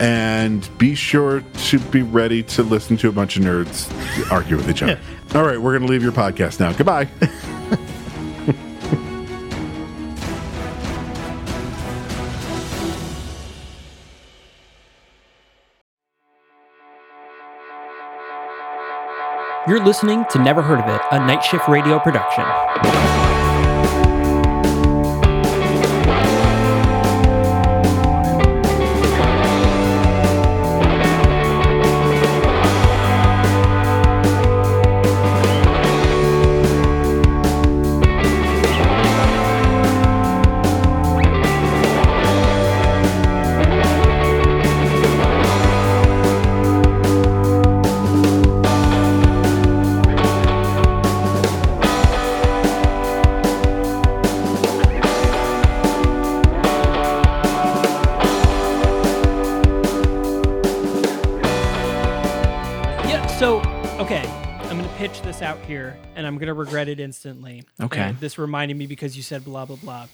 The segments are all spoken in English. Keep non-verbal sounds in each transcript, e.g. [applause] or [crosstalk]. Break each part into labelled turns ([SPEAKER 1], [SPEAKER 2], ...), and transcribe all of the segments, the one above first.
[SPEAKER 1] and be sure to be ready to listen to a bunch of nerds argue with each other. All right, we're going to leave your podcast now. Goodbye. [laughs]
[SPEAKER 2] You're listening to Never Heard of It, a Night Shift Radio production. Here and I'm going to regret it instantly.
[SPEAKER 3] Okay.
[SPEAKER 2] And this reminded me because you said blah, blah, blah.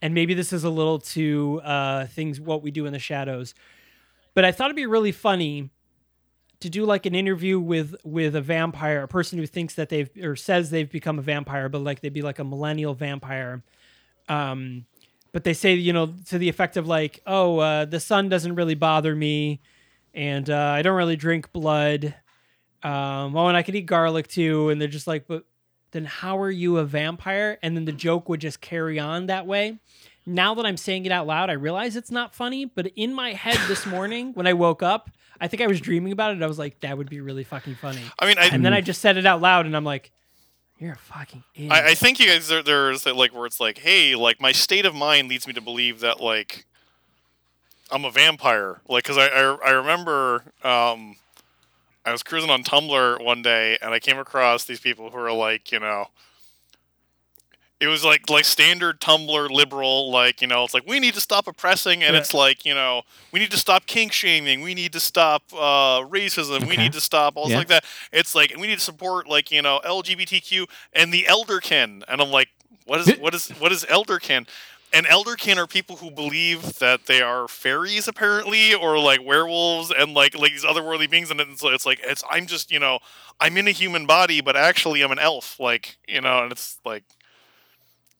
[SPEAKER 2] And maybe this is a little too uh, things, what we do in the shadows. But I thought it'd be really funny to do like an interview with with a vampire, a person who thinks that they've or says they've become a vampire, but like they'd be like a millennial vampire. Um, but they say you know to the effect of like, oh, uh, the sun doesn't really bother me, and uh, I don't really drink blood. Um, oh, and I could eat garlic too. And they're just like, but then how are you a vampire? And then the joke would just carry on that way. Now that I'm saying it out loud, I realize it's not funny. But in my head this morning when I woke up, I think I was dreaming about it. I was like, that would be really fucking funny.
[SPEAKER 4] I mean, I,
[SPEAKER 2] And then I just said it out loud, and I'm like, you're a fucking idiot.
[SPEAKER 4] I, I think you guys there, there's that like where it's like, hey, like my state of mind leads me to believe that like I'm a vampire. Like, cause I I, I remember um, I was cruising on Tumblr one day and I came across these people who are like, you know. It was like like standard Tumblr liberal, like you know, it's like we need to stop oppressing, and
[SPEAKER 5] Yeah.
[SPEAKER 4] it's like you know, we need to stop kink shaming, we need to stop uh, racism, we need to stop all
[SPEAKER 3] Yeah.
[SPEAKER 4] like that. It's like we need to support like you know LGBTQ and the elderkin, and I'm like, what is what is what is elderkin? And elderkin are people who believe that they are fairies, apparently, or like werewolves, and like like these otherworldly beings. And it's, it's like it's I'm just you know I'm in a human body, but actually I'm an elf, like you know. And it's like,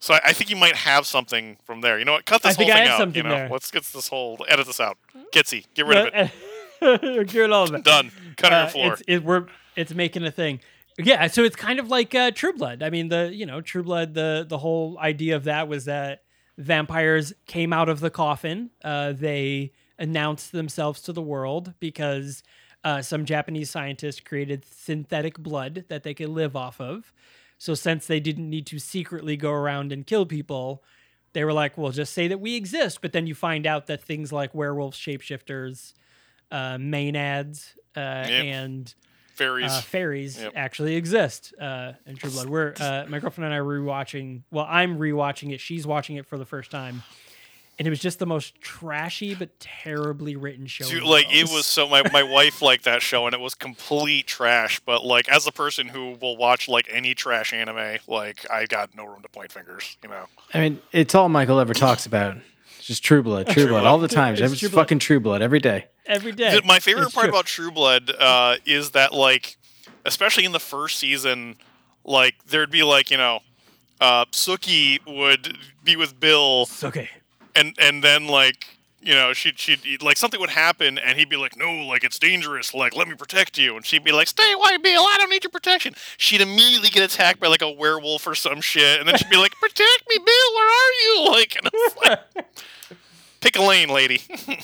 [SPEAKER 4] so I, I think you might have something from there. You know what? Cut
[SPEAKER 2] I
[SPEAKER 4] this
[SPEAKER 2] think
[SPEAKER 4] whole
[SPEAKER 2] I
[SPEAKER 4] thing
[SPEAKER 2] have
[SPEAKER 4] out. you know,
[SPEAKER 2] there.
[SPEAKER 4] let's get this whole edit this out. Gitsy, get rid of it. [laughs]
[SPEAKER 2] Get all of it.
[SPEAKER 4] Done. Cut on
[SPEAKER 2] Uh,
[SPEAKER 4] floor.
[SPEAKER 2] It's, it, we're it's making a thing. Yeah, so it's kind of like uh, True Blood. I mean, the you know True Blood. The the whole idea of that was that vampires came out of the coffin. Uh, they announced themselves to the world because uh, some Japanese scientists created synthetic blood that they could live off of. So since they didn't need to secretly go around and kill people, they were like, "Well, just say that we exist." But then you find out that things like werewolves, shapeshifters, uh, maenads, uh, and
[SPEAKER 4] Fairies.
[SPEAKER 2] uh, fairies
[SPEAKER 4] Yep.
[SPEAKER 2] actually exist uh, in True Blood. We're uh, my girlfriend and I are rewatching. Well, I'm rewatching it. She's watching it for the first time, and it was just the most trashy but terribly written show.
[SPEAKER 4] Dude, like it was so my, my wife [laughs] liked that show and it was complete trash but like as a person who will watch like any trash anime like i got no room to point fingers you know
[SPEAKER 3] I mean, it's all Michael ever talks about. It's just True Blood, True Blood, all the time.
[SPEAKER 2] It's
[SPEAKER 3] It's
[SPEAKER 2] True Blood.
[SPEAKER 3] fucking True Blood every day.
[SPEAKER 2] every day.
[SPEAKER 4] Th- my favorite
[SPEAKER 2] It's
[SPEAKER 4] part
[SPEAKER 2] true.
[SPEAKER 4] about true blood uh, is that like especially in the first season like there'd be like you know uh, Sookie would be with Bill
[SPEAKER 2] It's okay.
[SPEAKER 4] and and then like you know, she'd she'd like something would happen, and he'd be like, "No, like it's dangerous. Like let me protect you," and she'd be like, "Stay away, Bill. I don't need your protection." She'd immediately get attacked by like a werewolf or some shit, and then she'd be like, "Protect me, Bill. Where are you?" [laughs] Like, and like pick a lane, lady. [laughs]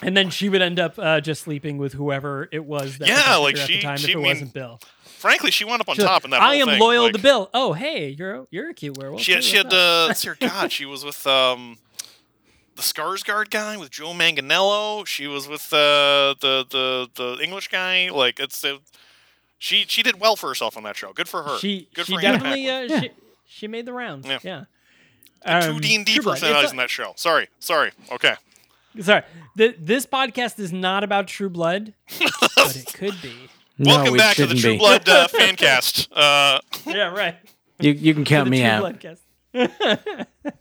[SPEAKER 2] And then she would end up uh, just sleeping with whoever it was that
[SPEAKER 4] Yeah,
[SPEAKER 2] protected
[SPEAKER 4] like
[SPEAKER 2] her at
[SPEAKER 4] she-
[SPEAKER 2] the time
[SPEAKER 4] she
[SPEAKER 2] if it
[SPEAKER 4] mean-
[SPEAKER 2] wasn't Bill.
[SPEAKER 4] Frankly, she wound up on
[SPEAKER 2] She's like,
[SPEAKER 4] top in that.
[SPEAKER 2] I
[SPEAKER 4] whole
[SPEAKER 2] am
[SPEAKER 4] thing.
[SPEAKER 2] loyal
[SPEAKER 4] like,
[SPEAKER 2] to Bill. Oh, hey, you're you're a cute werewolf.
[SPEAKER 4] She had,
[SPEAKER 2] Hey,
[SPEAKER 4] she had uh, [laughs] let's God. She was with um, the Skarsgård guy with Joe Manganiello. She was with uh, the the the English guy. Like it's uh, she she did well for herself on that show. Good for her.
[SPEAKER 2] She
[SPEAKER 4] Good
[SPEAKER 2] she
[SPEAKER 4] for
[SPEAKER 2] definitely uh,
[SPEAKER 3] Yeah.
[SPEAKER 2] she, she made the rounds.
[SPEAKER 4] Yeah.
[SPEAKER 2] Yeah. Um,
[SPEAKER 4] two D and D personalities
[SPEAKER 2] It's
[SPEAKER 4] in that show. Sorry, sorry. Okay.
[SPEAKER 2] Sorry, Th- this podcast is not about True Blood, [laughs] but it could be.
[SPEAKER 3] No,
[SPEAKER 4] Welcome back to the True
[SPEAKER 3] be.
[SPEAKER 4] Blood uh, fan cast. Uh, [laughs]
[SPEAKER 2] Yeah, right.
[SPEAKER 3] You you can count me
[SPEAKER 2] True
[SPEAKER 3] out. [laughs]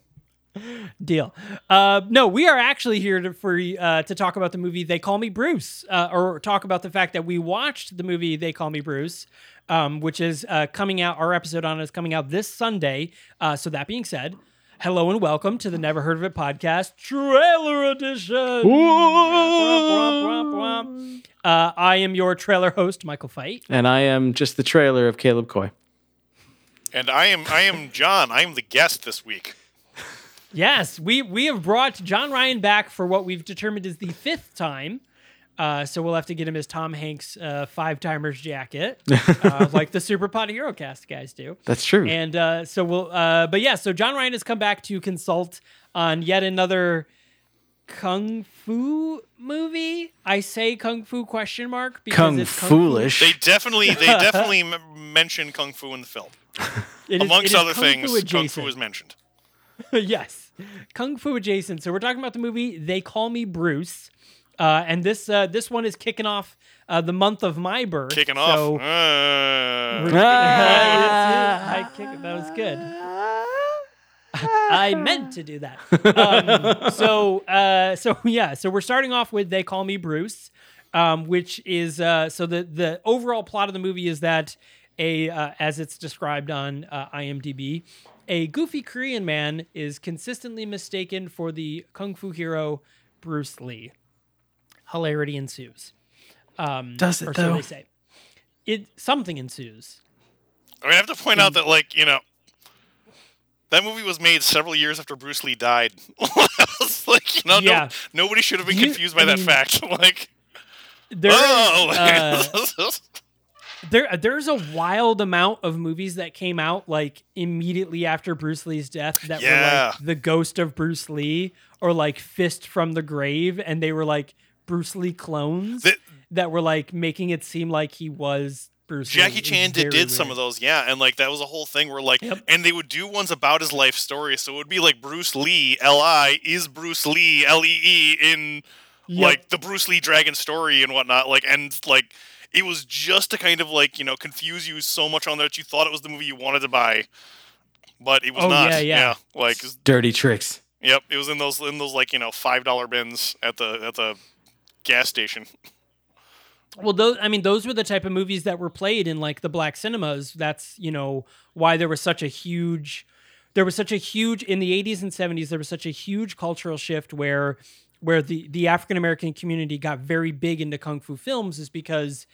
[SPEAKER 2] Blood cast. Deal. Uh, no, we are actually here to for uh, to talk about the movie They Call Me Bruce, uh, or talk about the fact that we watched the movie They Call Me Bruce, um, which is uh, coming out. Our episode on it is coming out this Sunday. Uh, so that being said, hello and welcome to the Never Heard of It podcast trailer edition. Womp, womp, womp, womp. Uh, I am your trailer host, Michael Fight.
[SPEAKER 3] And I am just the trailer of Caleb Coy.
[SPEAKER 4] and I am I am Jon. I am the guest this week.
[SPEAKER 2] Yes, we we have brought Jon Ryan back for what we've determined is the fifth time. Uh, so we'll have to get him his Tom Hanks uh, five timers jacket, [laughs] uh, like the Super Pot Hero Cast guys do.
[SPEAKER 3] That's true.
[SPEAKER 2] And uh, so we'll, uh, but yeah, so Jon Ryan has come back to consult on yet another kung fu movie. I say kung fu question mark because
[SPEAKER 3] Kung
[SPEAKER 2] it's kung fu-
[SPEAKER 3] foolish.
[SPEAKER 4] They definitely they [laughs] definitely m- mention kung fu in the film.
[SPEAKER 2] It is- it
[SPEAKER 4] Amongst
[SPEAKER 2] is
[SPEAKER 4] other
[SPEAKER 2] kung
[SPEAKER 4] things,
[SPEAKER 2] fu
[SPEAKER 4] kung fu
[SPEAKER 2] adjacent.
[SPEAKER 4] is mentioned. [laughs]
[SPEAKER 2] yes, kung fu adjacent. So we're talking about the movie They Call Me Bruce, uh, and this uh, this one is kicking off uh, the month of my birth.
[SPEAKER 4] Kicking
[SPEAKER 2] so
[SPEAKER 4] off. Uh, [laughs]
[SPEAKER 2] I kick- that was good. I meant to do that. Um, [laughs] so, uh, so yeah, so we're starting off with "They Call Me Bruce," um, which is uh, so the the overall plot of the movie is that a uh, as it's described on uh, IMDb, a goofy Korean man is consistently mistaken for the kung fu hero Bruce Lee. Hilarity ensues. Um,
[SPEAKER 3] Does it,
[SPEAKER 2] or so
[SPEAKER 3] though?
[SPEAKER 2] they say. It something ensues.
[SPEAKER 4] I mean, I have to point out that, like, you know, that movie was made several years after Bruce Lee died. [laughs] Like, you know, no- nobody should have been
[SPEAKER 2] You-
[SPEAKER 4] confused by
[SPEAKER 2] I
[SPEAKER 4] that
[SPEAKER 2] mean,
[SPEAKER 4] fact. [laughs] Like,
[SPEAKER 2] There is,
[SPEAKER 4] oh,
[SPEAKER 2] uh, [laughs] there there's a wild amount of movies that came out like immediately after Bruce Lee's death that were like the ghost of Bruce Lee or like Fist from the Grave and they were like Bruce Lee clones
[SPEAKER 4] The-
[SPEAKER 2] that were like making it seem like he was Bruce Lee.
[SPEAKER 4] Jackie
[SPEAKER 2] It's
[SPEAKER 4] Chan did, did some of those, yeah, and like that was a whole thing where like,
[SPEAKER 2] Yep.
[SPEAKER 4] and they would do ones about his life story, so it would be like Bruce Lee, L I is Bruce Lee, L E E in
[SPEAKER 2] Yep.
[SPEAKER 4] like the Bruce Lee Dragon story and whatnot, like, and like it was just to kind of like you know confuse you so much on there that you thought it was the movie you wanted to buy, but it was
[SPEAKER 2] Oh,
[SPEAKER 4] not.
[SPEAKER 2] yeah, yeah.
[SPEAKER 4] like
[SPEAKER 3] Dirty tricks.
[SPEAKER 4] yep, it was in those in those like you know five dollar bins at the at the gas station.
[SPEAKER 2] Well, those I mean, those were the type of movies that were played in like the black cinemas. That's you know why there was such a huge, there was such a huge in the '80s and '70s. There was such a huge cultural shift where where the the African American community got very big into kung fu films is because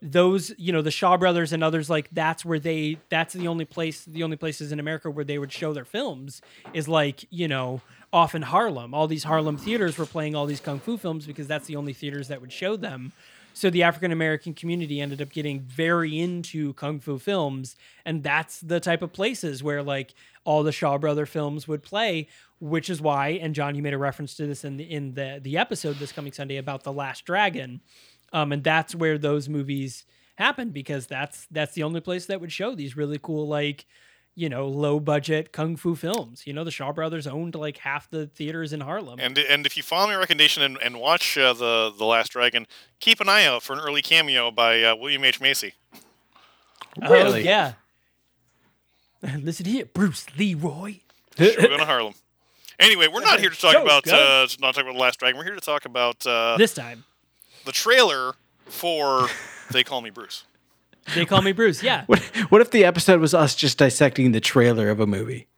[SPEAKER 2] those you know the Shaw brothers and others like that's where they that's the only place the only places in America where they would show their films is like you know off in Harlem. All these Harlem theaters were playing all these kung fu films because that's the only theaters that would show them so the African American community ended up getting very into kung fu films and that's the type of places where like all the Shaw brother films would play which is why and Jon you made a reference to this in the in the the episode this coming Sunday about the last dragon um, and that's where those movies happen because that's that's the only place that would show these really cool like you know low budget kung fu films you know the shaw brothers owned like half the theaters in harlem
[SPEAKER 4] And and if you follow my recommendation and, and watch uh, the the Last Dragon, keep an eye out for an early cameo by uh, William H Macy.
[SPEAKER 2] oh
[SPEAKER 3] Really?
[SPEAKER 2] yeah [laughs] listen here bruce leroy
[SPEAKER 4] Sure, going to Harlem. Anyway, we're not here to talk
[SPEAKER 2] Show's
[SPEAKER 4] about uh, not talk about the Last Dragon. We're here to talk about uh,
[SPEAKER 2] this time
[SPEAKER 4] the trailer for They Call Me Bruce.
[SPEAKER 2] They call me bruce yeah
[SPEAKER 3] What, what if the episode was us just dissecting the trailer of a movie?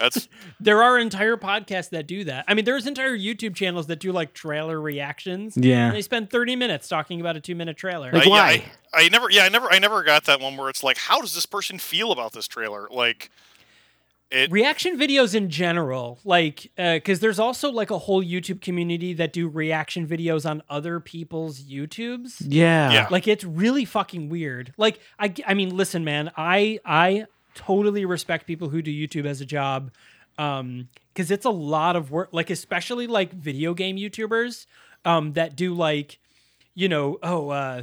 [SPEAKER 4] That's [laughs]
[SPEAKER 2] There are entire podcasts that do that. I mean, there's entire YouTube channels that do like trailer reactions.
[SPEAKER 3] Yeah.
[SPEAKER 2] And they spend 30 minutes talking about a two minute trailer.
[SPEAKER 3] Like,
[SPEAKER 4] I, yeah,
[SPEAKER 3] why?
[SPEAKER 4] I, I never, yeah, I never, I never got that one where it's like, how does this person feel about this trailer? Like, it,
[SPEAKER 2] reaction videos in general like because there's also like a whole youtube community that do reaction videos on other people's youtubes
[SPEAKER 3] Yeah.
[SPEAKER 4] Yeah.
[SPEAKER 2] like it's really fucking weird like i i mean listen man i i totally respect people who do youtube as a job um because it's a lot of work like especially like video game youtubers um that do like you know oh uh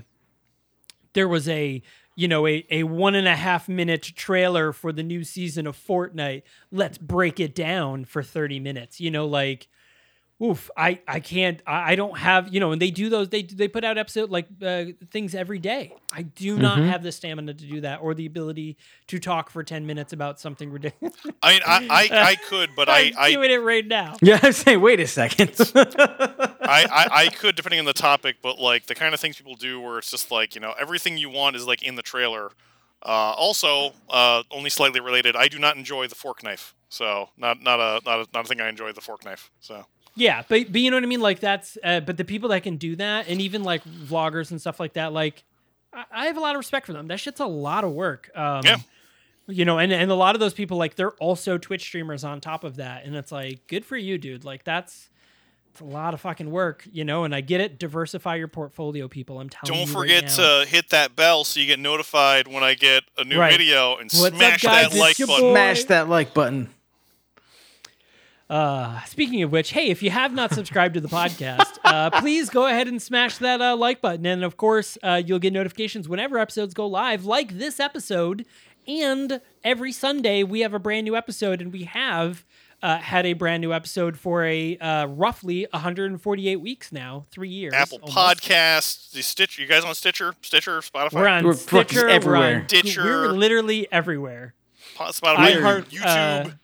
[SPEAKER 2] there was a you know a, a one and a half minute trailer for the new season of fortnite. Let's break it down for 30 minutes you know like oof i i can't i, I don't have you know and they do those they they put out episode like uh, things every day i do not have the stamina to do that or the ability to talk for 10 minutes about something ridiculous
[SPEAKER 4] I, mean, I, I, [laughs] I could, but I,
[SPEAKER 2] i'm
[SPEAKER 4] I,
[SPEAKER 2] doing it right now
[SPEAKER 3] Yeah, I'm saying, wait a second. [laughs]
[SPEAKER 4] I, I, I could, depending on the topic, but like the kind of things people do where it's just like, you know, everything you want is like in the trailer. Uh, also, uh, only slightly related, I do not enjoy the fork knife. So not not a not a, not a thing I enjoy the fork knife. So
[SPEAKER 2] Yeah, but but you know what I mean. Like that's uh, but the people that can do that, and even like vloggers and stuff like that, like I, I have a lot of respect for them. That shit's a lot of work. Um,
[SPEAKER 4] Yeah.
[SPEAKER 2] You know, and and a lot of those people like they're also Twitch streamers on top of that, and it's like good for you, dude. Like that's. It's a lot of fucking work, you know, and I get it. Diversify your portfolio, people. I'm telling
[SPEAKER 4] don't
[SPEAKER 2] you.
[SPEAKER 4] forget
[SPEAKER 2] right now.
[SPEAKER 4] to hit that bell so you get notified when I get a new
[SPEAKER 2] Right.
[SPEAKER 4] video and
[SPEAKER 2] What's up,
[SPEAKER 4] smash
[SPEAKER 2] guys?
[SPEAKER 4] that
[SPEAKER 2] It's
[SPEAKER 4] like button.
[SPEAKER 2] boy.
[SPEAKER 3] Smash that like button.
[SPEAKER 2] Uh, speaking of which, hey, if you have not subscribed to the podcast, uh, please go ahead and smash that uh, like button. And of course, uh, you'll get notifications whenever episodes go live, like this episode. And every Sunday, we have a brand new episode, and we have uh, had a brand new episode for a uh, roughly 148 weeks now, three years.
[SPEAKER 4] Apple
[SPEAKER 2] almost.
[SPEAKER 4] Podcasts, the Stitcher. You guys on Stitcher, Stitcher, Spotify,
[SPEAKER 2] We're on
[SPEAKER 3] We're fucking
[SPEAKER 2] Stitcher. We're
[SPEAKER 3] everywhere.
[SPEAKER 2] on
[SPEAKER 4] Stitcher.
[SPEAKER 2] We're literally everywhere.
[SPEAKER 4] Po- Spotify,
[SPEAKER 2] iHeart,
[SPEAKER 4] YouTube.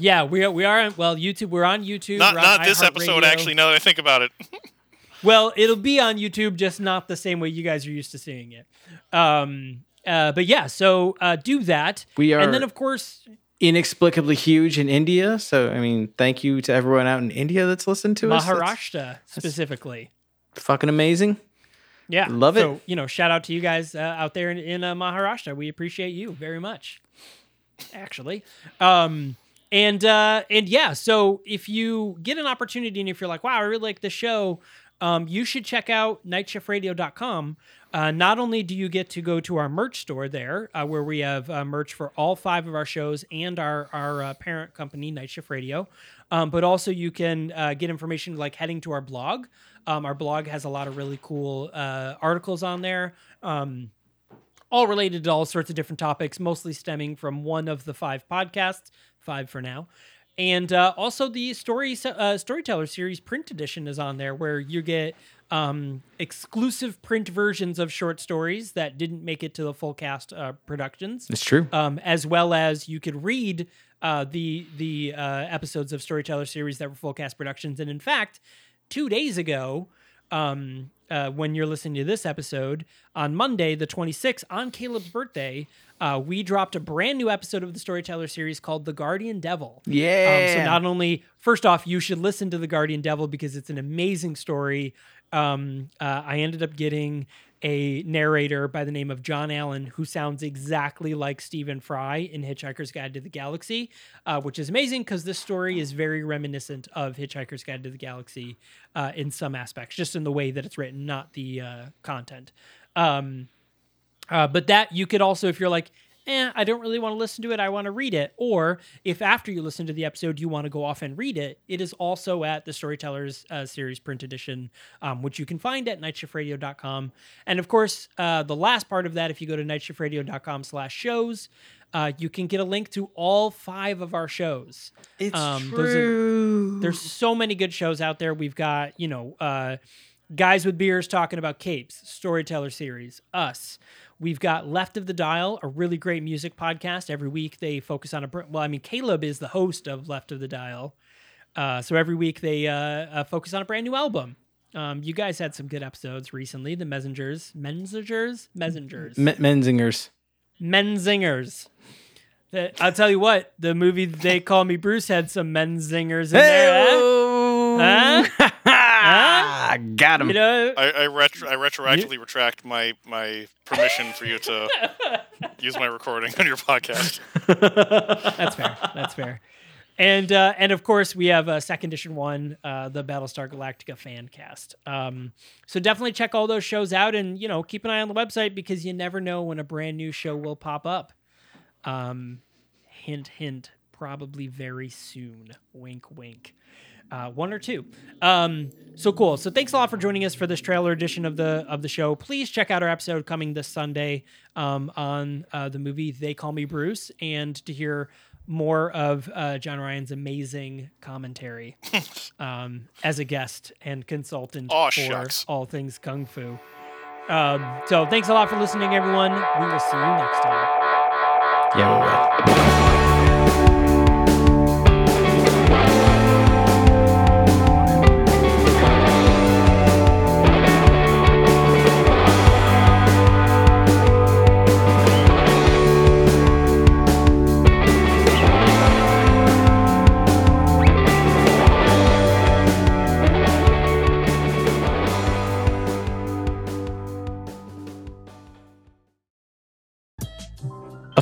[SPEAKER 2] Yeah, we are. We are on. Well, YouTube. We're on YouTube.
[SPEAKER 4] not
[SPEAKER 2] on
[SPEAKER 4] not this episode
[SPEAKER 2] iHeartRadio.
[SPEAKER 4] actually. Now that I think about it, [laughs]
[SPEAKER 2] Well, it'll be on YouTube, just not the same way you guys are used to seeing it. Um, uh, but yeah, so uh, do that.
[SPEAKER 3] We are, and
[SPEAKER 2] then of course,
[SPEAKER 3] Inexplicably huge in India. So, I mean, thank you to everyone out in India that's listened to us.
[SPEAKER 2] Maharashtra specifically.
[SPEAKER 3] fucking amazing.
[SPEAKER 2] Yeah,
[SPEAKER 3] Love it.
[SPEAKER 2] So you know, shout out to you guys uh, out there in, in uh, Maharashtra. We appreciate you very much. Actually, um, and uh, and yeah. So if you get an opportunity and if you're like, wow, I really like the show, um, you should check out nightshiftradio.com. Uh, not only do you get to go to our merch store there, uh, where we have uh, merch for all five of our shows and our our uh, parent company, Night Shift Radio, um, but also you can uh, get information like heading to our blog. Um, our blog has a lot of really cool uh, articles on there. Um, all related to all sorts of different topics, mostly stemming from one of the five podcasts, five for now. And uh, also the story uh, storyteller series print edition is on there, where you get um, exclusive print versions of short stories that didn't make it to the full cast uh, productions
[SPEAKER 3] It's true.
[SPEAKER 2] um, as well as you could read uh, the the uh, episodes of Storyteller series that were full cast productions. And in fact, two days ago, um, uh, when you're listening to this episode on Monday, the 26th, on Caleb's birthday, uh, we dropped a brand new episode of the Storyteller series called The Guardian Devil.
[SPEAKER 3] Yeah.
[SPEAKER 2] Um, so not only, first off, you should listen to The Guardian Devil because it's an amazing story. Um, uh, I ended up getting a narrator by the name of John Allen who sounds exactly like Stephen Fry in Hitchhiker's Guide to the Galaxy, uh, which is amazing because this story is very reminiscent of Hitchhiker's Guide to the Galaxy uh, in some aspects, just in the way that it's written, not the uh, content. Um, uh, but that you could also, if you're like, eh, I don't really want to listen to it, I want to read it. Or if after you listen to the episode, you want to go off and read it, it is also at the Storytellers uh, Series print edition, um, which you can find at nightshiftradio.com. And of course, uh, the last part of that, if you go to nightshiftradio.com slash shows, uh, you can get a link to all five of our shows.
[SPEAKER 3] it's
[SPEAKER 2] um, are-
[SPEAKER 3] true.
[SPEAKER 2] There's so many good shows out there. We've got, you know, uh, Guys with Beers talking about capes, Storyteller series, us. We've got Left of the Dial, a really great music podcast. Every week they focus on a, well, I mean, Caleb is the host of Left of the Dial. Uh, so every week they uh, uh, focus on a brand new album. Um, you guys had some good episodes recently. The Messengers, Messengers, Messengers,
[SPEAKER 3] Me- Menzingers.
[SPEAKER 2] Menzingers. I'll tell you what, the movie They Call Me Bruce had some men zingers in there. huh? [laughs]
[SPEAKER 3] Huh?
[SPEAKER 2] Huh?
[SPEAKER 3] Got him.
[SPEAKER 2] You know,
[SPEAKER 4] I, I, retro, I retroactively retract my, my permission for you to [laughs] use my recording on your podcast. [laughs]
[SPEAKER 2] that's fair. That's fair. And uh, and of course we have a second edition one, uh, the Battlestar Galactica fan cast. Um, so definitely check all those shows out, and you know keep an eye on the website because you never know when a brand new show will pop up. Um, hint, hint. Probably very soon. Wink, wink. Uh, one or two. Um, so cool. So thanks a lot for joining us for this trailer edition of the of the show. Please check out our episode coming this Sunday um, on uh, the movie They Call Me Bruce, and to hear more of uh, Jon Ryan's amazing commentary [laughs] um, as a guest and consultant
[SPEAKER 4] Aw,
[SPEAKER 2] for
[SPEAKER 4] shucks.
[SPEAKER 2] all things kung fu. Um, so thanks a lot for listening, everyone. We will see you next time.
[SPEAKER 3] Yeah, we will.